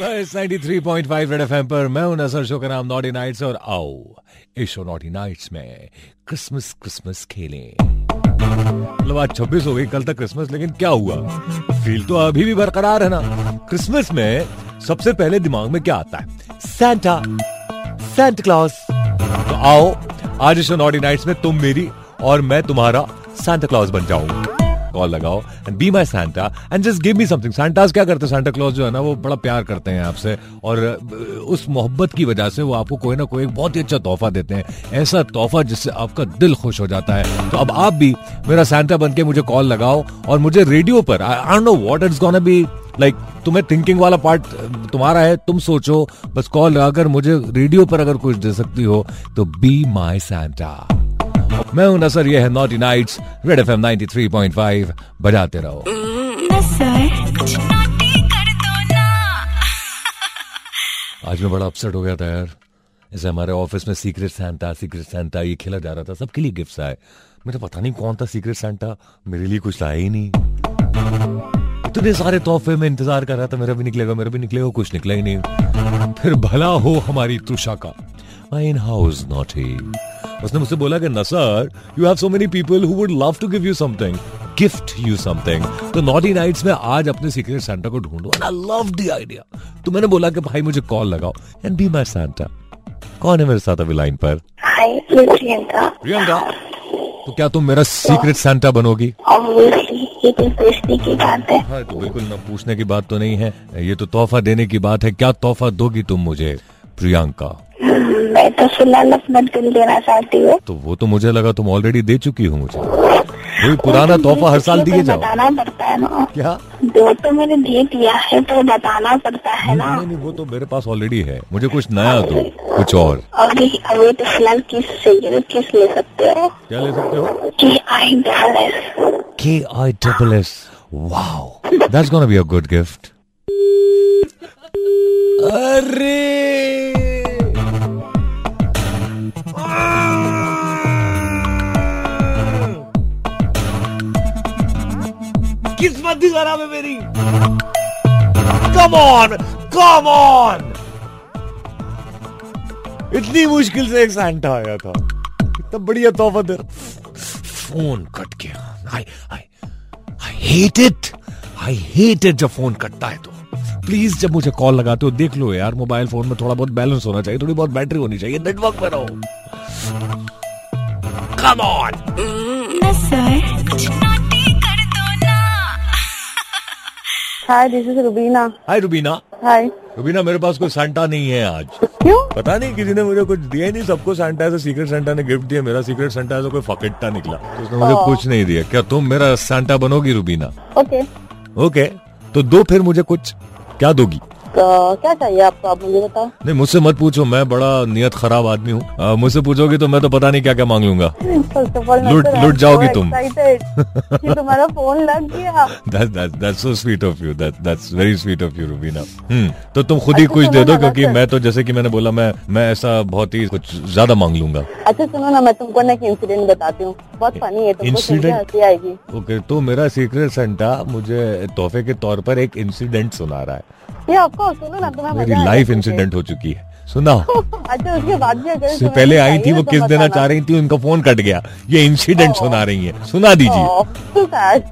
बस 93.5 red FM पर मैं हूँ नसर शो का नाम नॉटी नाइट्स और आओ इस नॉटी नाइट्स में क्रिसमस क्रिसमस खेलें। मतलब आज छब्बीस हो गई, कल तक क्रिसमस लेकिन क्या हुआ? फील तो अभी भी बरकरार है ना। क्रिसमस में सबसे पहले दिमाग में क्या आता है? सेंटा सेंट क्लॉज तो आओ, आज इस शो नॉटी नाइट्स में तुम मेरी और मैं तुम्हारा सेंटा क्लॉज बन जाऊँगा कॉल लगाओ and be my Santa and just give me something Santas क्या करते हैं? सैंटा क्लॉज जो है ना, वो बड़ा प्यार करते हैं आपसे और उस मोहब्बत की वजह से वो आपको कोई ना कोई बहुत ही अच्छा तोहफा देते हैं। ऐसा तोहफा जिससे आपका दिल खुश हो जाता है। तो अब आप भी मेरा सैंटा बन के मुझे कॉल लगाओ और मुझे रेडियो पर I know what it's gonna be like तुम्हें थिंकिंग वाला पार्ट तुम्हारा है, तुम सोचो। बस कॉल लगाकर मुझे रेडियो पर अगर कुछ दे सकती हो तो बी माई सैंटा मैं हूँ नसर ये है naughty nights Red F M ninety three point five बजाते रहो। आज मैं बड़ा अपसेट हो गया था यार। जैसे हमारे ऑफ़िस में सीक्रेट सैंटा सीक्रेट सैंटा ये खेला जा रहा था सबके लिए गिफ्ट्स आए। मुझे पता नहीं कौन था सीक्रेट सैंटा मेरे लिए कुछ लाया ही नहीं। इतने सारे तोहफे में इंतज़ार कर रहा था मेरा भी निकलेगा मेरा भी निकलेगा कुछ निकला ही नहीं। फिर भला हो हमारी तुषा का। आई इन हाउस नॉट ही उसने मुझसे बोला कि Nasar you have so many people who would love to give you something gift you something तो नॉटी नाइट्स में आज अपने सीक्रेट सैंटा को ढूंढो. And I love the idea तो मैंने बोला कि भाई मुझे कॉल लगाओ एंड बी माय सैंटा कौन है मेरे साथ अभी लाइन पर? हाय प्रियंका। प्रियंका तो क्या तुम मेरा सीक्रेट सेंटा बनोगी? तो पूछने की बात है। हाँ तो बिल्कुल ना पूछने की बात तो नहीं है। ये तो तोहफा देने की बात है। क्या तोहफा दोगी तुम मुझे प्रियंका? मैं तो फ़िलहाल अपना दिल देना चाहती हूँ। तो वो तो मुझे लगा तुम ऑलरेडी दे चुकी हो मुझे। वही पुराना तोहफा हर साल दिए जाओ। बताना पड़ता है ना। क्या? दो तो मैंने दे दिया है तो बताना पड़ता है ना। नहीं नहीं वो तो मेरे पास ऑलरेडी है। मुझे कुछ नया दो कुछ और। अभी अभी तो फ़िलहाल किस चाहिए किस ले सकते हो? क्या ले सकते हो? कि I double S K I double S. Wow. That's gonna be a good gift. खराब है मेरी। कम ऑन कम ऑन इतनी मुश्किल से एक सैंटा आया था। इतना बढ़िया तोहफा दे। फ़ोन कट गया। I I I hate it I hate it जब फ़ोन कटता है तो। प्लीज़ जब मुझे कॉल लगाते हो, देख लो यार मोबाइल फ़ोन में थोड़ा बहुत बैलेंस होना चाहिए, थोड़ी बहुत बैटरी होनी चाहिए नेटवर्क पे रहो come on hi this is Rubina hi Rubina hi Rubina मेरे पास कोई सांता नहीं है आज। क्यों? पता नहीं किसी ने मुझे कुछ दिया ही नहीं। सबको सांता ऐसा सीक्रेट सांता ने गिफ्ट दिया। मेरा सीक्रेट सांता ऐसा कोई फकेट्टा निकला। तो उसने मुझे कुछ नहीं दिया। क्या तुम मेरा सांता बनोगी रुबीना ओके ओके तो दो फिर मुझे कुछ क्या दोगी? तो क्या चाहिए आपको? आप मुझे बताओ। नहीं मुझसे मत पूछो मैं बड़ा नियत खराब आदमी हूँ। मुझसे पूछोगे तो मैं तो पता नहीं क्या क्या मांग लूँगा फ़र्स्ट ऑफ़ ऑल लुट- लुट जाओगी तुम। तुम्हारा फ़ोन लग गया. That, that's very sweet of you, Rubina. हम्म तो तुम खुद ही अच्छा, कुछ दे दो क्योंकि मैं तो जैसे कि मैंने बोला मैं मैं ऐसा बहुत ही कुछ ज़्यादा मांग लूँगा। अच्छा सुनो ना मैं तुमको ना एक इंसिडेंट बताती हूँ। बहुत फनी है? हँसी आएगी। ओके तो मेरा सीक्रेट सेंटा मुझे तोहफे के तौर पर एक इंसिडेंट सुना रहा है। ये आपको सुनो ना तुम्हें मेरी लाइफ इंसिडेंट हो चुकी है। सुनाओ। अच्छा उसके बाद भी अगर से पहले आई थी वो तो किस देना चाह रही थी उनका फ़ोन कट गया। ये इंसिडेंट सुना रही है। सुना दीजिए। sad.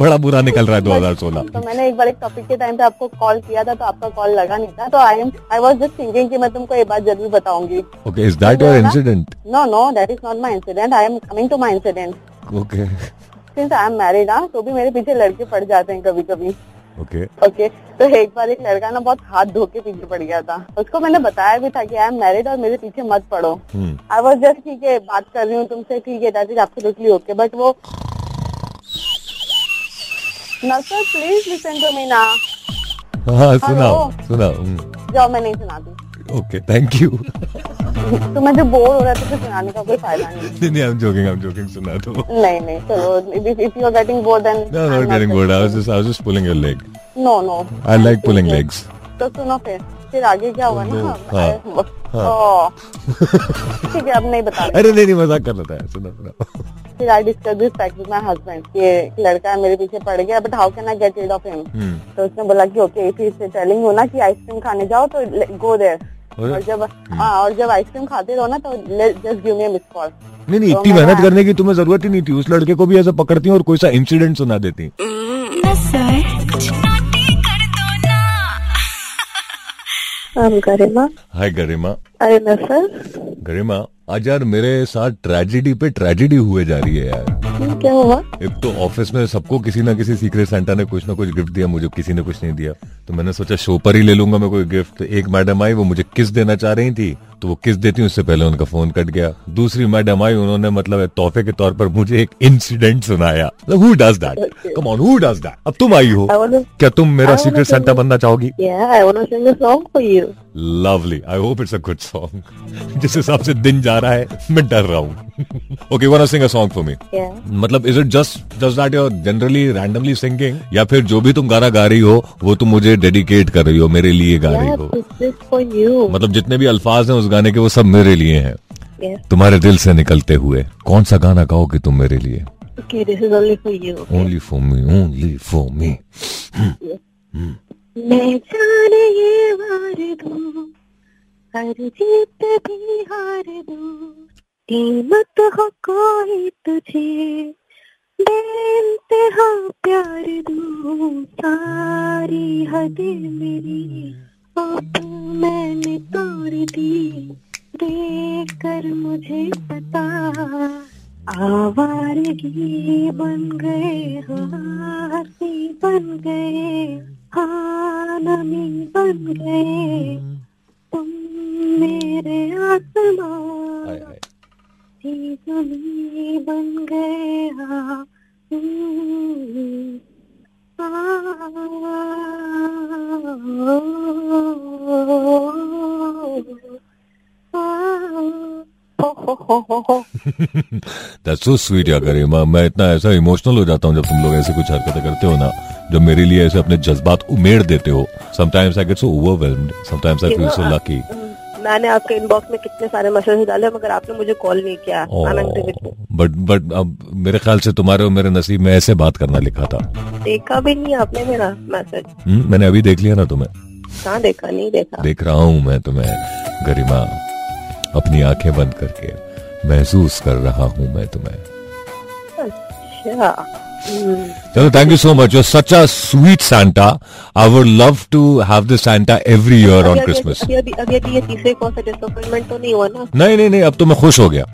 बड़ा बुरा निकल रहा है 2016 तो मैंने एक बार एक टॉपिक के टाइम पे आपको कॉल किया था तो आपका कॉल लगा नहीं था तो I am I was just thinking कि मैं तुमको ये बात ज़रूर बताऊँगी। Okay is that your incident no? No that is not my incident I am coming to my incident okay since I am married हाँ तो भी मेरे पीछे लड़के पड़ जाते हैं कभी कभी ओके ओके तो एक बार एक लड़का ना बहुत हाथ धो के पीछे पड़ गया था। उसको मैंने बताया भी था कि आई एम मैरिड और मेरे पीछे मत पड़ो। आई वॉज़ जस्ट ठीक है बात कर रही हूँ तुमसे ठीक है that is absolutely okay but वो Nasar please listen to me ना। हाँ सुनाओ हेलो। सुनाओ हम्म। जाओ मैं नहीं सुनाती। ओके थैंक यू तो मैं जो बोर हो रहा था तो सुनाने का कोई फ़ायदा नहीं। नहीं नहीं I am joking I am joking सुना दो नहीं नहीं चलो if you are getting bored then No, not getting bored. I was just, I was just pulling your leg. No no I like pulling legs. तो सुनो फिर। फिर आगे क्या हुआ ना? हाँ, हाँ। ठीक है अब नहीं बता अरे नहीं नहीं मज़ाक कर रहा था सुनो सुनो। फिर I discuss this fact with my husband कि एक लड़का मेरे पीछे पड़ गया but how can I get rid of him तो उसने बोला कि okay if is telling you ना कि आइसक्रीम खाने जाओ तो गो देयर और- जब हाँ और जब आइसक्रीम खाते रहो ना तो just give me miss call नहीं नहीं तो इतनी मेहनत करने की तुम्हें ज़रूरत ही नहीं थी। उस लड़के को भी ऐसा पकड़ती हूँ और कोई सा इंसिडेंट सुना देती गरिमा हाय गरिमा अरे न सर गरिमा आज यार मेरे साथ ट्रेजिडी पे ट्रेजिडी हुए जा रही है यार। क्या हुआ? एक तो ऑफ़िस में सबको किसी ना किसी सीक्रेट सेंटर ने कुछ ना कुछ गिफ्ट दिया मुझे किसी ने कुछ नहीं दिया। तो मैंने सोचा शो पर ही ले लूँगा मैं कोई गिफ्ट एक मैडम आई वो मुझे किस देना चाह रही थी। तो वो किस देती हूँ? उससे पहले उनका फ़ोन कट गया। दूसरी मैडम आई उन्होंने मतलब तोहफे के तौर पर मुझे एक इंसिडेंट सुनाया। Who does that come on who does that अब तुम आई हो। क्या तुम मेरा सीक्रेट tell सेंटा बनना चाहोगी. Lovely I hope it's a good song जिस हिसाब से दिन जा रहा है मैं डर रहा हूँ। Okay one sing a song for me मतलब is it just just that you're generally randomly singing या फिर जो भी तुम गाना गा रही हो वो तुम मुझे डेडिकेट कर रही हो मेरे लिए गा रही हो. मतलब जितने भी अल्फाज हैं उस गाने के वो सब मेरे लिए हैं। Yes. तुम्हारे दिल से निकलते हुए कौन सा गाना गाओगे तुम मेरे लिए? Only for me only for me मैं जाने ये वार दूँ हर जीत भी हार दूँ। कीमत हो कोई तुझे प्यार दूँ। सारी हदें मेरी मैंने तोड़ दी। देकर मुझे पता आवारगी बन गए हाथी बन गए हाँ नमी बन गए। तुम मेरे आसमां की जमी बन गए दैट्स सो स्वीट या गरिमा मैं। इतना ऐसा इमोशनल हो जाता हूँ जब तुम लोग ऐसे कुछ हरकतें करते हो ना जब मेरे लिए ऐसे अपने जज्बात उमेड़ देते हो। Sometimes I get so overwhelmed sometimes I feel so lucky मैंने आपके इनबॉक्स में कितने सारे मैसेज डाले मगर आपने मुझे कॉल नहीं किया with you. बट बट अब मेरे ख्याल से तुम्हारे और मेरे नसीब में ऐसे बात करना लिखा था। देखा भी नहीं आपने मेरा मैसेज हम्म, मैंने अभी देख लिया ना तुम्हें। कहाँ देखा? नहीं देखा। देख रहा हूँ मैं तुम्हें गरिमा अपनी आँखें बंद करके महसूस कर रहा हूँ मैं तुम्हें। अच्छा। चलो thank you so much you such a sweet Santa I would love to have this Santa every year on Christmas अभी अभी ये तीसरे कौन सा डिसअपॉइंटमेंट तो नहीं हुआ ना नहीं नहीं नहीं अब तो मैं खुश हो गया।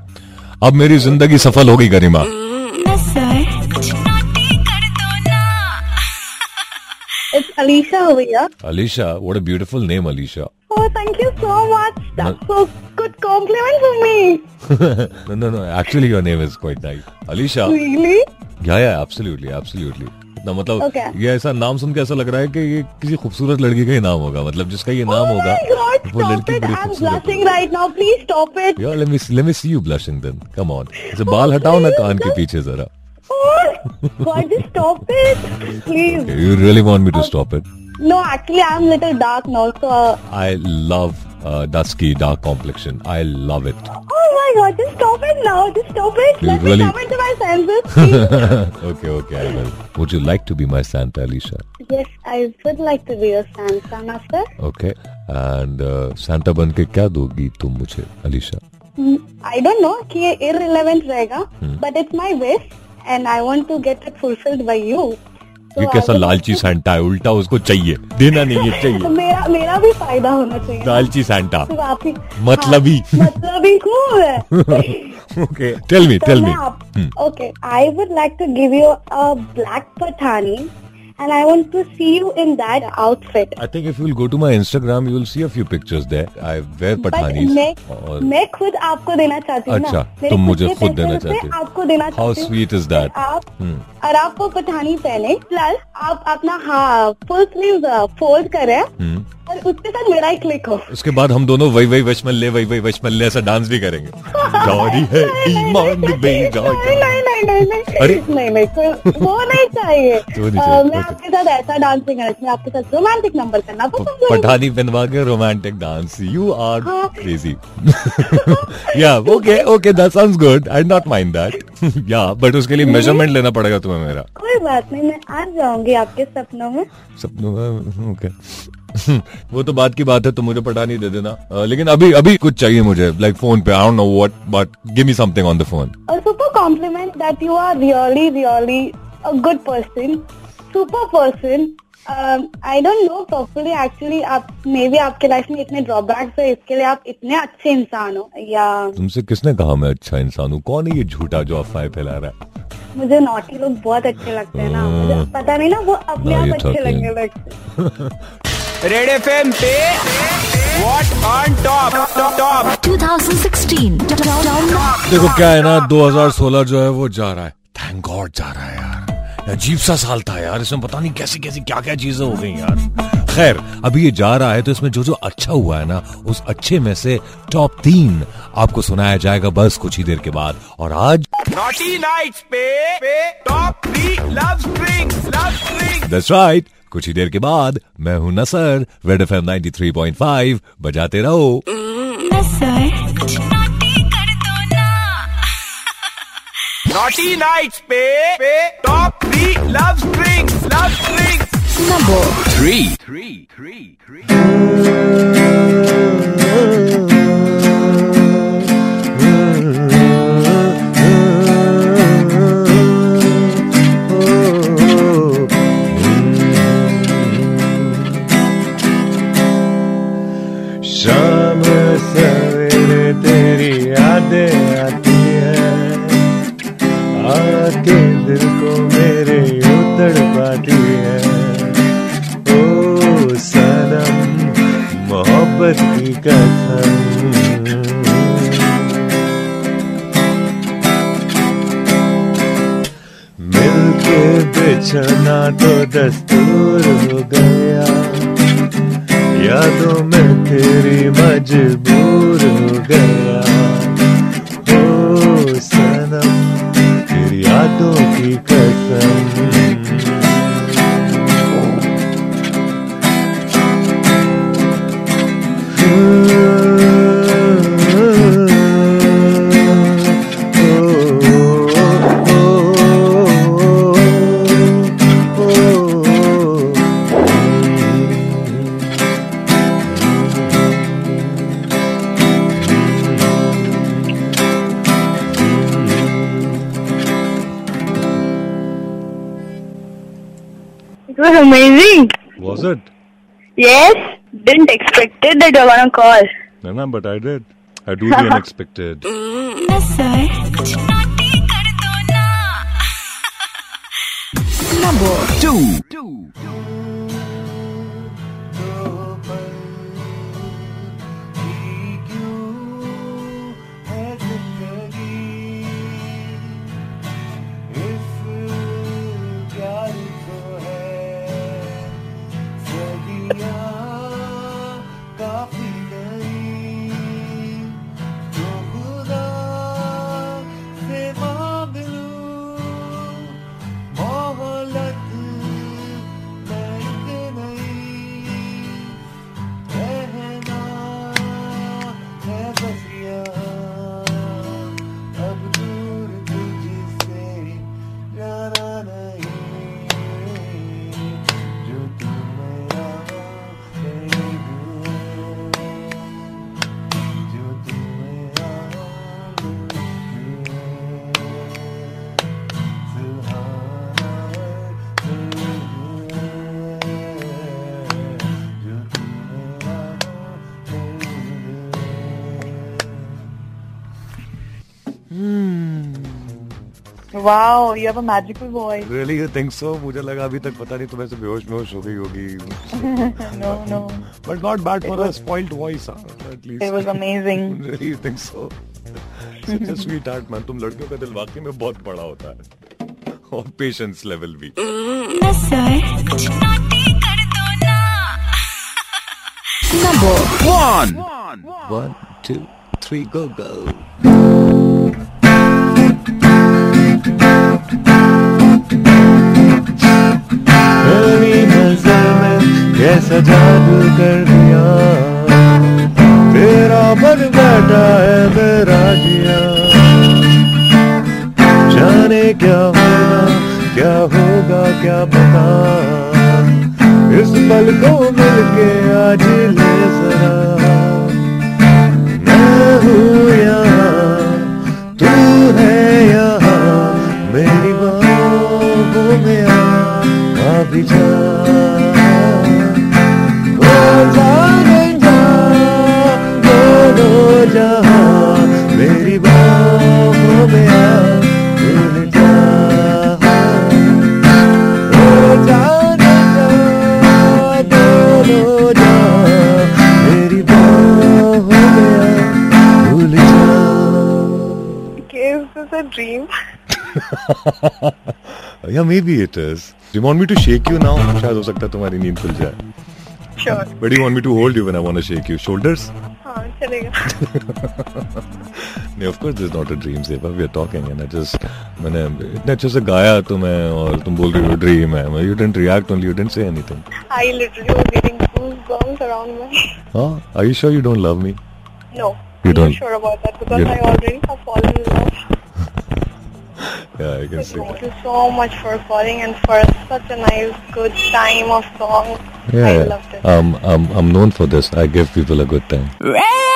अब मेरी ज़िंदगी सफल गरिमा। दो ना it's Alisha Alisha what a beautiful name Alisha Oh, thank you so much. That's so good compliment for me. no no no actually your name is quite nice. Alisha Really? Yeah yeah absolutely absolutely इतना मतलब Okay. ये ऐसा नाम सुन के ऐसा लग रहा है कि ये किसी खूबसूरत लड़की का ही नाम होगा मतलब जिसका ये नाम oh होगा God! वो लड़की बड़ी खूबसूरत blushing होगी right now. Please stop it. यार let me let me see you blushing then come on इसे बाल हटाओ ना कान के पीछे जरा Oh, God, just stop it, please. Okay, you really want me to stop it No, actually, I'm little dark now, so. Uh, I love uh, dusky dark complexion I love it oh my God! Just stop it now. Just stop it. You Let really- me come into my senses. please. okay okay I will would you like to be my Santa Alicia yes, I would like to be a Santa master. okay and uh, Santa बन के क्या दोगी तुम मुझे Alisha I don't know कि ये irrelevant रहेगा, Hmm. but it's my wish and I want to get it fulfilled by you. ये कैसा लालची सेंटा सैंटा है? उल्टा उसको चाहिए। देना नहीं है चाहिए। मेरा मेरा भी फ़ायदा होना चाहिए। लालची सेंटा मतलब ही मतलब। ही मतलबी खूब है। Okay tell me tell me. Okay I would like to give you a black Pathani and I want to see you in that outfit. I think if you will go to my Instagram, you will see a few pictures there. I wear pathanis. मैं और मैं खुद आपको देना चाहती हूँ अच्छा, तुम मुझे खुद देना चाहती हो। आपको देना How चाहती हूँ sweet is that? आप Hmm. और आप वो पठानी पहने प्लस आप अपना हाँ फुल स्लीव फोल्ड करें हम्म, और उसके साथ मेरा ही क्लिक हो। उसके बाद हम दोनों वही वही वशमल्ले वही वही वशमल्ले ऐसा डांस भी करेंगे। जारी है ईमान में नहीं जारी नहीं नहीं नहीं नहीं अरे? नहीं नहीं वो नहीं चाहिए। वो नहीं चाहिए, मैं आपके साथ ऐसा डांस नहीं करना मैं आपके साथ रोमांटिक नंबर करना पठानी बनवा के romantic dance you are. Crazy yeah okay okay that sounds good I not mind that yeah but उसके लिए मेज़रमेंट लेना पड़ेगा तुम्हें मेरा। कोई बात नहीं मैं आ जाऊँगी आपके सपनों में। सपनों में ओके वो तो बात की बात है तो मुझे पटा नहीं दे देना। अ, लेकिन अभी अभी कुछ चाहिए मुझे लाइक फ़ोन पे I don't know what but give me something on the phone super compliment that you are really, really a good person, super person. Um, I don't know properly actually आप may be आपके life में इतने drawbacks है इसके लिए आप इतने अच्छे इंसान हो या तुमसे किसने कहा मैं अच्छा इंसान हूँ? कौन है ये झूठा जो अफवाहें फैला रहा है? मुझे नॉटी लोग बहुत अच्छे लगते हैं ना। मुझे पता नहीं ना वो अपने आप अच्छे लगने लगते हैं। रेड एफ़ एम पे what on top top. Top 2016 Down देखो क्या है ना 2016 जो है वो जा रहा है। थैंक गॉड जा रहा है यार। अजीब सा साल था यार इसमें पता नहीं कैसी कैसी क्या क्या चीज़ें हो गई यार। खैर अभी ये जा रहा है तो इसमें जो जो अच्छा हुआ है ना उस अच्छे में से टॉप तीन आपको सुनाया जाएगा बस कुछ ही देर के बाद। और आज नॉटी नाइट्स पे पे top three love strings love strings that's right कुछ ही देर के बाद मैं हूँ नसर वेड एफ़ एम फाइव बजाते रहो। नॉटी नाइट्स पे पे top three love strings love strings number three three three three बिछना तो दस्तूर हो गया। यादों में तेरी मजबूर हो गया। Yes, didn't expect it that you're gonna call. No, no, but I did. I do the unexpected. Number two Wow, you have a magical voice. Really, you think so? मुझे लगा अभी तक पता नहीं तुम ऐसे बेहोश बेहोश हो गई होगी. No, no. But not bad for was, a spoiled voice, huh? at least. It was amazing. Really, you think so? Such a sweetheart, man. तुम लड़कियों का दिल वाकई में बहुत बड़ा होता है. और पेशेंस लेवल भी. one. One, two, three, go, go. कैसा जादू कर दिया। तेरा मन बैठा है, मेरा जिया। जाने क्या होगा क्या होगा, क्या पता। इस पल को मिलके आज ले जरा मैं हूँ यहाँ, तू है यहाँ। मेरी बाहों में आ भी जा। Yeah, maybe it is. Do you want me to shake you now? शायद हो सकता है तुम्हारी नींद खुल जाए. Sure. But do you want me to hold you when I want to shake you? Shoulders? हाँ चलेगा. No, of course this is not a dream, Zeba. We are talking and I just मैंने इतने अच्छे से गाया तुम्हें और तुम बोल रही हो dream है. You didn't react only. You didn't say anything. I literally was getting goosebumps around my. Huh? Are you sure you don't love me? No. You I'm don't- not sure about that because You- I already have fallen in love. Yeah, I can see. Thank you so much for calling and for such a nice, good time of song. Yeah, I Yeah, loved it. um, um, I'm known for this. I give people a good time. Red